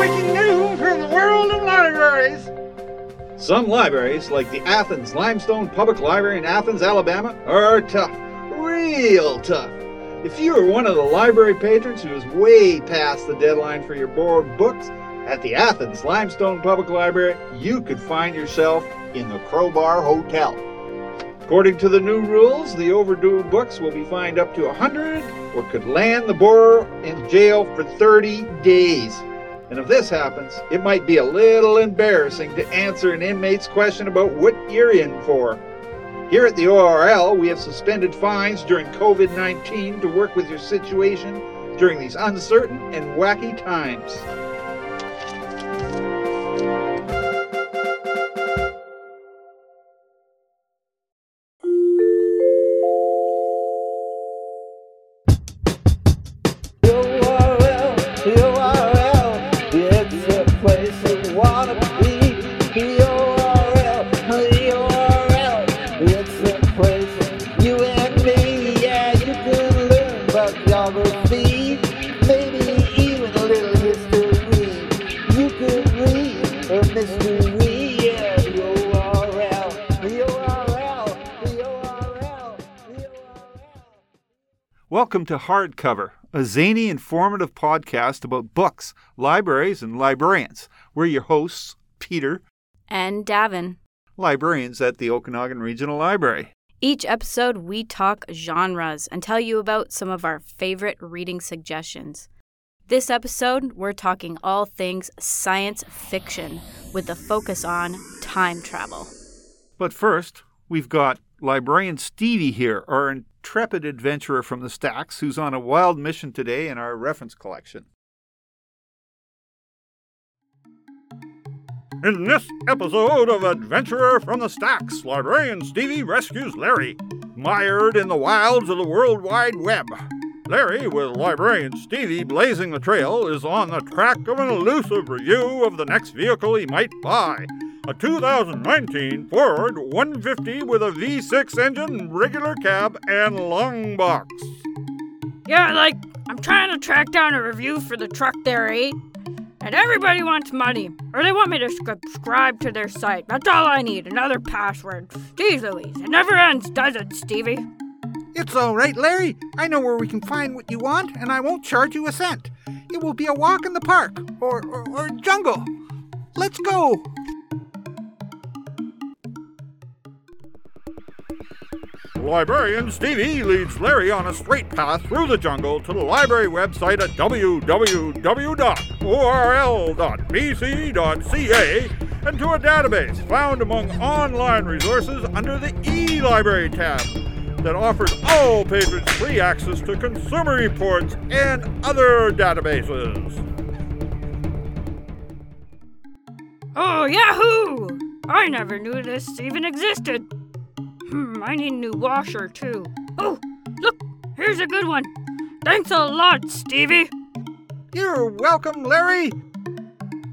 breaking news from the world of libraries. Some libraries, like the Athens Limestone Public Library in Athens, Alabama, are tough. Real tough. If you are one of the library patrons who is way past the deadline for your borrowed books, at the Athens Limestone Public Library, you could find yourself in the Crowbar Hotel. According to the new rules, the overdue books will be fined up to 100 or could land the borrower in jail for 30 days. And if this happens, it might be a little embarrassing to answer an inmate's question about what you're in for. Here at the ORL, we have suspended fines during COVID 19 to work with your situation during these uncertain and wacky times. Welcome to Hardcover, a zany, informative podcast about books, libraries, and librarians. We're your hosts, Peter, and Davin. librarians at the Okanagan Regional Library. Each episode, we talk genres and tell you about some of our favorite reading suggestions. This episode, we're talking all things science fiction with a focus on time travel. But first, we've got librarian Stevie here, our intrepid adventurer from the stacks, who's on a wild mission today in our reference collection. In this episode of Adventurer from the Stacks, librarian Stevie rescues Larry, mired in the wilds of the World Wide Web. Larry, with librarian Stevie blazing the trail, is on the track of an elusive review of the next vehicle he might buy. A 2019 Ford 150 with a V6 engine, regular cab, and long box. Yeah, like, I'm trying to track down a review for the truck there, eh? And everybody wants money, or they want me to subscribe to their site. That's all I need, another password. Jeez Louise, it never ends, does it, Stevie? It's all right, Larry. I know where we can find what you want, and I won't charge you a cent. It will be a walk in the park or, or, or jungle. Let's go. Librarian Stevie leads Larry on a straight path through the jungle to the library website at www.orl.bc.ca and to a database found among online resources under the e-library tab that offers all patrons free access to consumer reports and other databases. Oh, yahoo! I never knew this even existed. Hmm, I need a new washer, too. Oh, look, here's a good one. Thanks a lot, Stevie. You're welcome, Larry.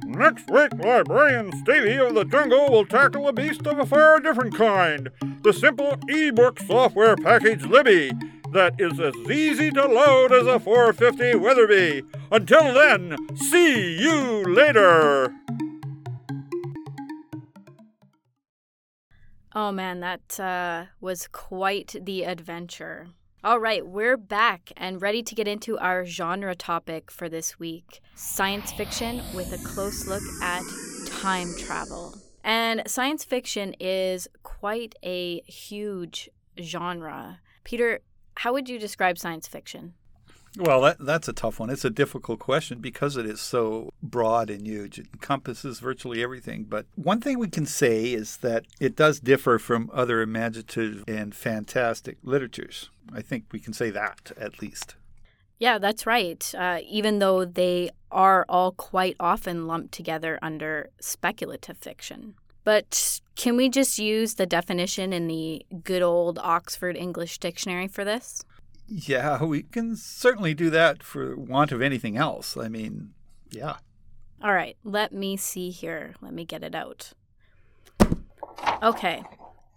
Next week, librarian Stevie of the Jungle will tackle a beast of a far different kind the simple e-book software package Libby that is as easy to load as a 450 Weatherby. Until then, see you later. Oh man, that uh, was quite the adventure. All right, we're back and ready to get into our genre topic for this week science fiction with a close look at time travel. And science fiction is quite a huge genre. Peter, how would you describe science fiction? Well, that, that's a tough one. It's a difficult question because it is so broad and huge. It encompasses virtually everything. But one thing we can say is that it does differ from other imaginative and fantastic literatures. I think we can say that at least. Yeah, that's right. Uh, even though they are all quite often lumped together under speculative fiction. But can we just use the definition in the good old Oxford English Dictionary for this? Yeah, we can certainly do that for want of anything else. I mean, yeah. All right, let me see here. Let me get it out. Okay.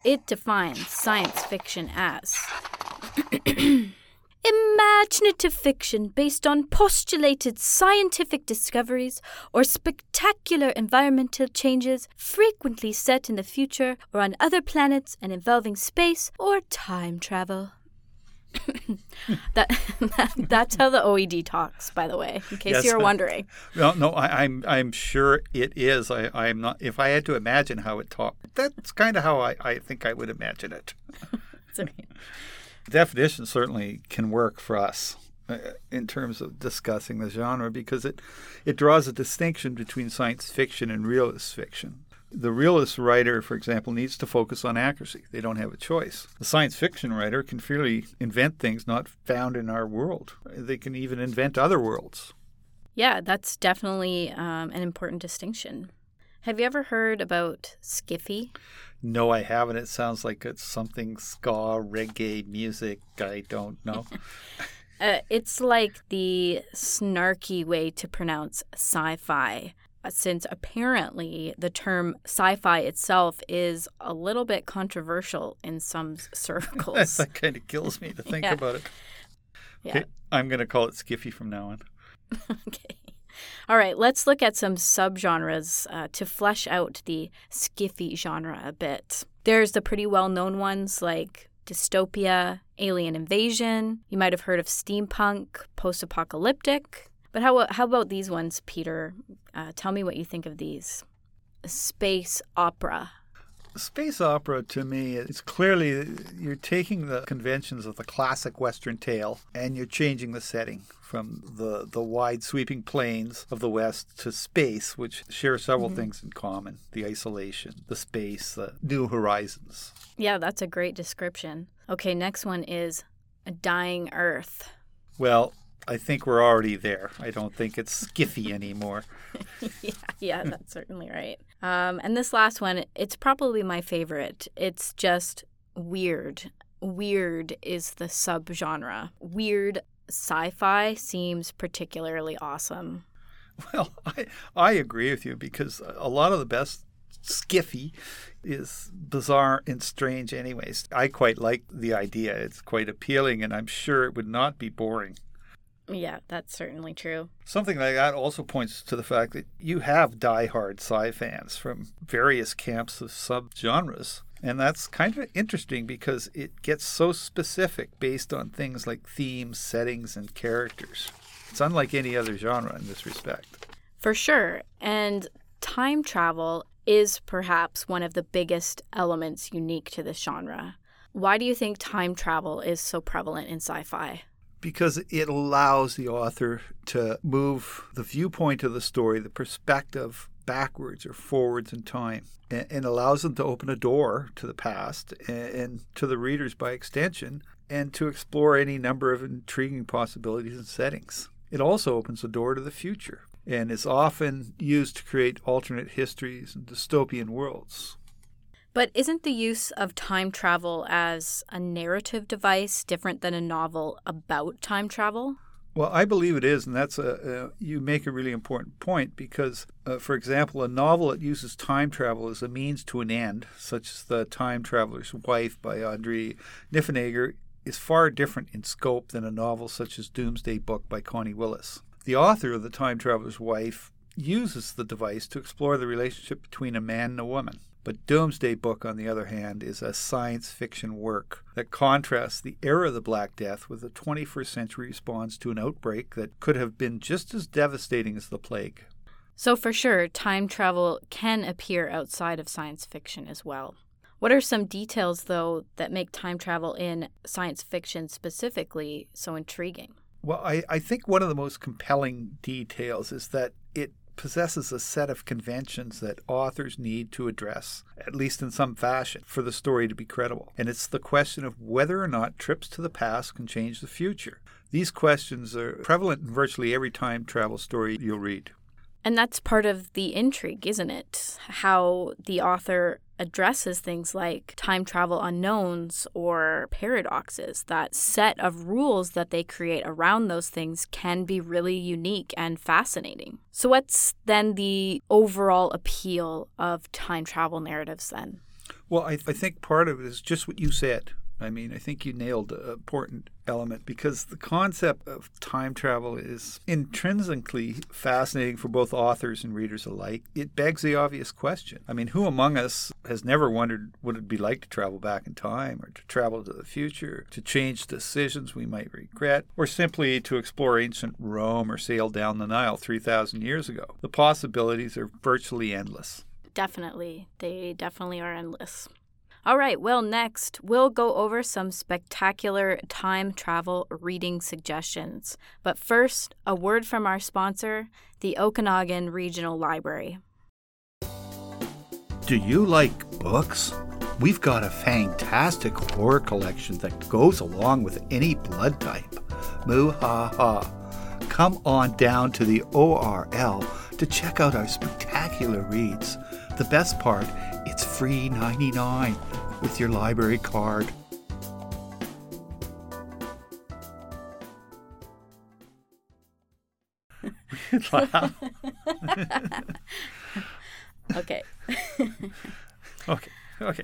It defines science fiction as Imaginative fiction based on postulated scientific discoveries or spectacular environmental changes frequently set in the future or on other planets and involving space or time travel. that, that that's how the OED talks, by the way, in case Yes. you're wondering. No, no, I, I'm I'm sure it is. I, I'm not. If I had to imagine how it talked, that's kind of how I, I think I would imagine it. Definition certainly can work for us uh, in terms of discussing the genre because it it draws a distinction between science fiction and realist fiction. The realist writer, for example, needs to focus on accuracy. They don't have a choice. The science fiction writer can fairly invent things not found in our world. They can even invent other worlds. Yeah, that's definitely um, an important distinction. Have you ever heard about Skiffy? No, I haven't. It sounds like it's something ska, reggae music. I don't know. Uh, it's like the snarky way to pronounce sci fi, since apparently the term sci fi itself is a little bit controversial in some circles. that kind of kills me to think Yeah. about it. yeah. Okay, I'm going to call it Skiffy from now on. Okay. All right, let's look at some subgenres uh, to flesh out the skiffy genre a bit. There's the pretty well known ones like dystopia, alien invasion. You might have heard of steampunk, post apocalyptic. But how, how about these ones, Peter? Uh, tell me what you think of these. Space opera. Space opera to me is clearly you're taking the conventions of the classic Western tale and you're changing the setting from the, the wide sweeping plains of the West to space, which share several things in common the isolation, the space, the new horizons. Yeah, that's a great description. Okay, next one is a dying Earth. Well, I think we're already there. I don't think it's skiffy anymore. yeah, yeah, that's certainly right. Um, and this last one, it's probably my favorite. It's just weird. Weird is the subgenre. Weird sci-fi seems particularly awesome. Well, I, I agree with you because a lot of the best skiffy is bizarre and strange, anyways. I quite like the idea. It's quite appealing, and I'm sure it would not be boring. Yeah, that's certainly true. Something like that also points to the fact that you have die-hard sci fans from various camps of subgenres. And that's kind of interesting because it gets so specific based on things like themes, settings, and characters. It's unlike any other genre in this respect. For sure. And time travel is perhaps one of the biggest elements unique to this genre. Why do you think time travel is so prevalent in sci fi? Because it allows the author to move the viewpoint of the story, the perspective backwards or forwards in time, and, and allows them to open a door to the past and, and to the readers by extension, and to explore any number of intriguing possibilities and settings. It also opens the door to the future and is often used to create alternate histories and dystopian worlds. But isn't the use of time travel as a narrative device different than a novel about time travel? Well, I believe it is, and that's a, a you make a really important point because, uh, for example, a novel that uses time travel as a means to an end, such as the Time Traveler's Wife by Audrey Niffenegger, is far different in scope than a novel such as Doomsday Book by Connie Willis. The author of the Time Traveler's Wife uses the device to explore the relationship between a man and a woman. But Doomsday Book, on the other hand, is a science fiction work that contrasts the era of the Black Death with a 21st century response to an outbreak that could have been just as devastating as the plague. So, for sure, time travel can appear outside of science fiction as well. What are some details, though, that make time travel in science fiction specifically so intriguing? Well, I, I think one of the most compelling details is that it possesses a set of conventions that authors need to address, at least in some fashion, for the story to be credible. And it's the question of whether or not trips to the past can change the future. These questions are prevalent in virtually every time travel story you'll read. And that's part of the intrigue, isn't it? How the author addresses things like time travel unknowns or paradoxes. That set of rules that they create around those things can be really unique and fascinating. So, what's then the overall appeal of time travel narratives then? Well, I, I think part of it is just what you said. I mean, I think you nailed an important element because the concept of time travel is intrinsically fascinating for both authors and readers alike. It begs the obvious question. I mean, who among us has never wondered what it'd be like to travel back in time or to travel to the future, to change decisions we might regret, or simply to explore ancient Rome or sail down the Nile 3,000 years ago? The possibilities are virtually endless. Definitely. They definitely are endless. All right, well, next, we'll go over some spectacular time travel reading suggestions. But first, a word from our sponsor, the Okanagan Regional Library. Do you like books? We've got a fantastic horror collection that goes along with any blood type. Moo ha ha. Come on down to the ORL to check out our spectacular reads. The best part, free 99 with your library card. Okay. okay, okay.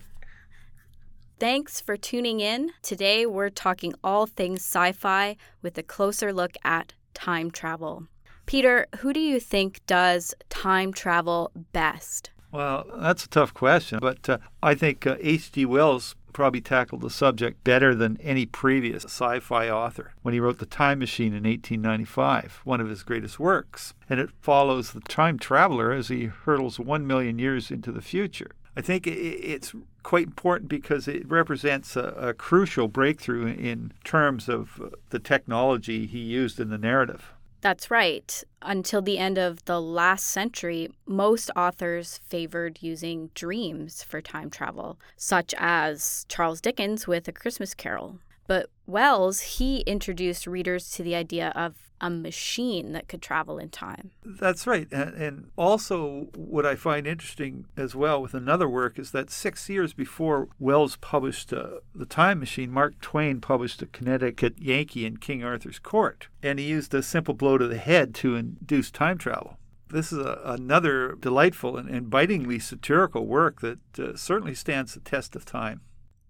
Thanks for tuning in. Today we're talking all things sci fi with a closer look at time travel. Peter, who do you think does time travel best? Well, that's a tough question, but uh, I think H.G. Uh, Wells probably tackled the subject better than any previous sci fi author when he wrote The Time Machine in 1895, one of his greatest works. And it follows the time traveler as he hurtles one million years into the future. I think it's quite important because it represents a, a crucial breakthrough in terms of uh, the technology he used in the narrative. That's right. Until the end of the last century, most authors favored using dreams for time travel, such as Charles Dickens with A Christmas Carol. But Wells, he introduced readers to the idea of a machine that could travel in time. That's right. And also, what I find interesting as well with another work is that six years before Wells published uh, The Time Machine, Mark Twain published A Connecticut Yankee in King Arthur's Court. And he used a simple blow to the head to induce time travel. This is a, another delightful and, and bitingly satirical work that uh, certainly stands the test of time.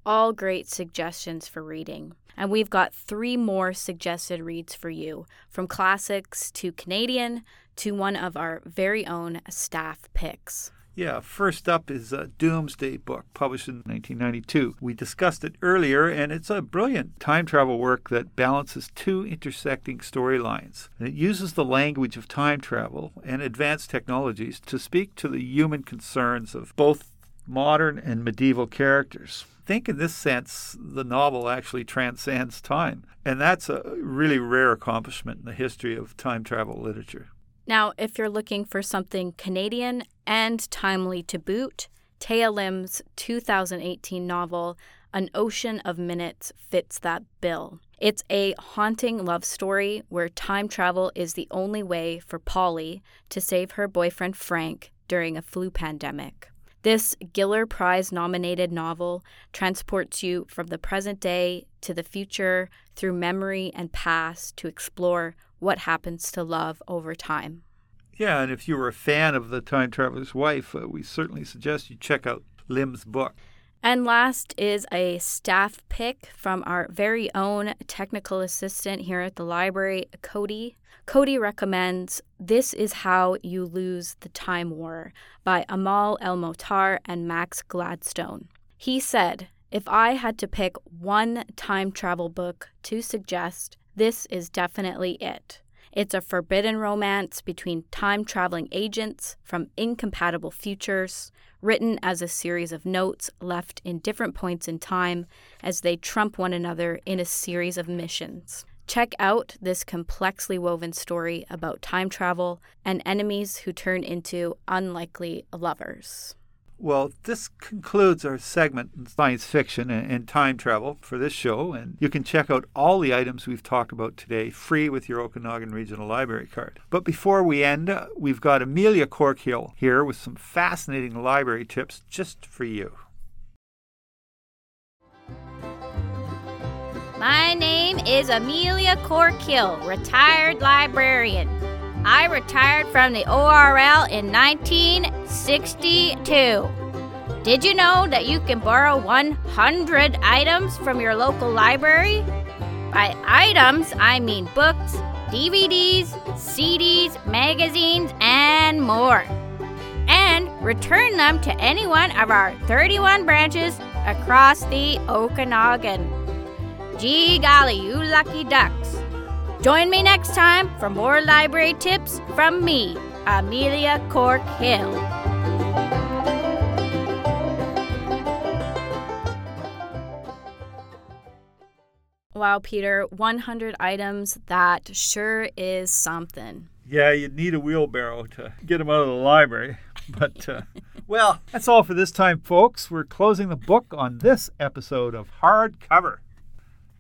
All great suggestions for reading. And we've got three more suggested reads for you from classics to Canadian to one of our very own staff picks. Yeah, first up is a Doomsday Book, published in 1992. We discussed it earlier, and it's a brilliant time travel work that balances two intersecting storylines. It uses the language of time travel and advanced technologies to speak to the human concerns of both modern and medieval characters think in this sense the novel actually transcends time. And that's a really rare accomplishment in the history of time travel literature. Now, if you're looking for something Canadian and timely to boot, Thea Lim's 2018 novel, An Ocean of Minutes, fits that bill. It's a haunting love story where time travel is the only way for Polly to save her boyfriend Frank during a flu pandemic. This Giller Prize nominated novel transports you from the present day to the future through memory and past to explore what happens to love over time. Yeah, and if you were a fan of The Time Traveler's Wife, uh, we certainly suggest you check out Lim's book. And last is a staff pick from our very own technical assistant here at the library, Cody. Cody recommends This Is How You Lose the Time War by Amal El-Mohtar and Max Gladstone. He said, If I had to pick one time travel book to suggest, this is definitely it. It's a forbidden romance between time traveling agents from incompatible futures, written as a series of notes left in different points in time as they trump one another in a series of missions. Check out this complexly woven story about time travel and enemies who turn into unlikely lovers. Well, this concludes our segment in science fiction and, time travel for this show, and you can check out all the items we've talked about today free with your Okanagan Regional Library card. But before we end, uh, we've got Amelia Corkhill here with some fascinating library tips just for you. My name is Amelia Corkhill, retired librarian. I retired from the ORL in 1962. Did you know that you can borrow 100 items from your local library? By items, I mean books, DVDs, CDs, magazines, and more. And return them to any one of our 31 branches across the Okanagan. Gee golly, you lucky ducks. Join me next time for more library tips from me, Amelia Cork Hill. Wow, Peter, 100 items, that sure is something. Yeah, you'd need a wheelbarrow to get them out of the library. But, uh, well, that's all for this time, folks. We're closing the book on this episode of Hardcover.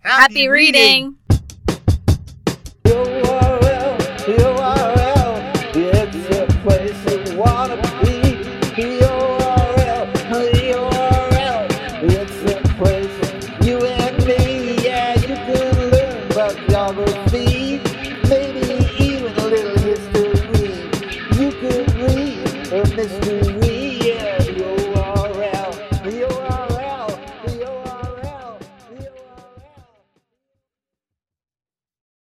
Happy, reading. ORL,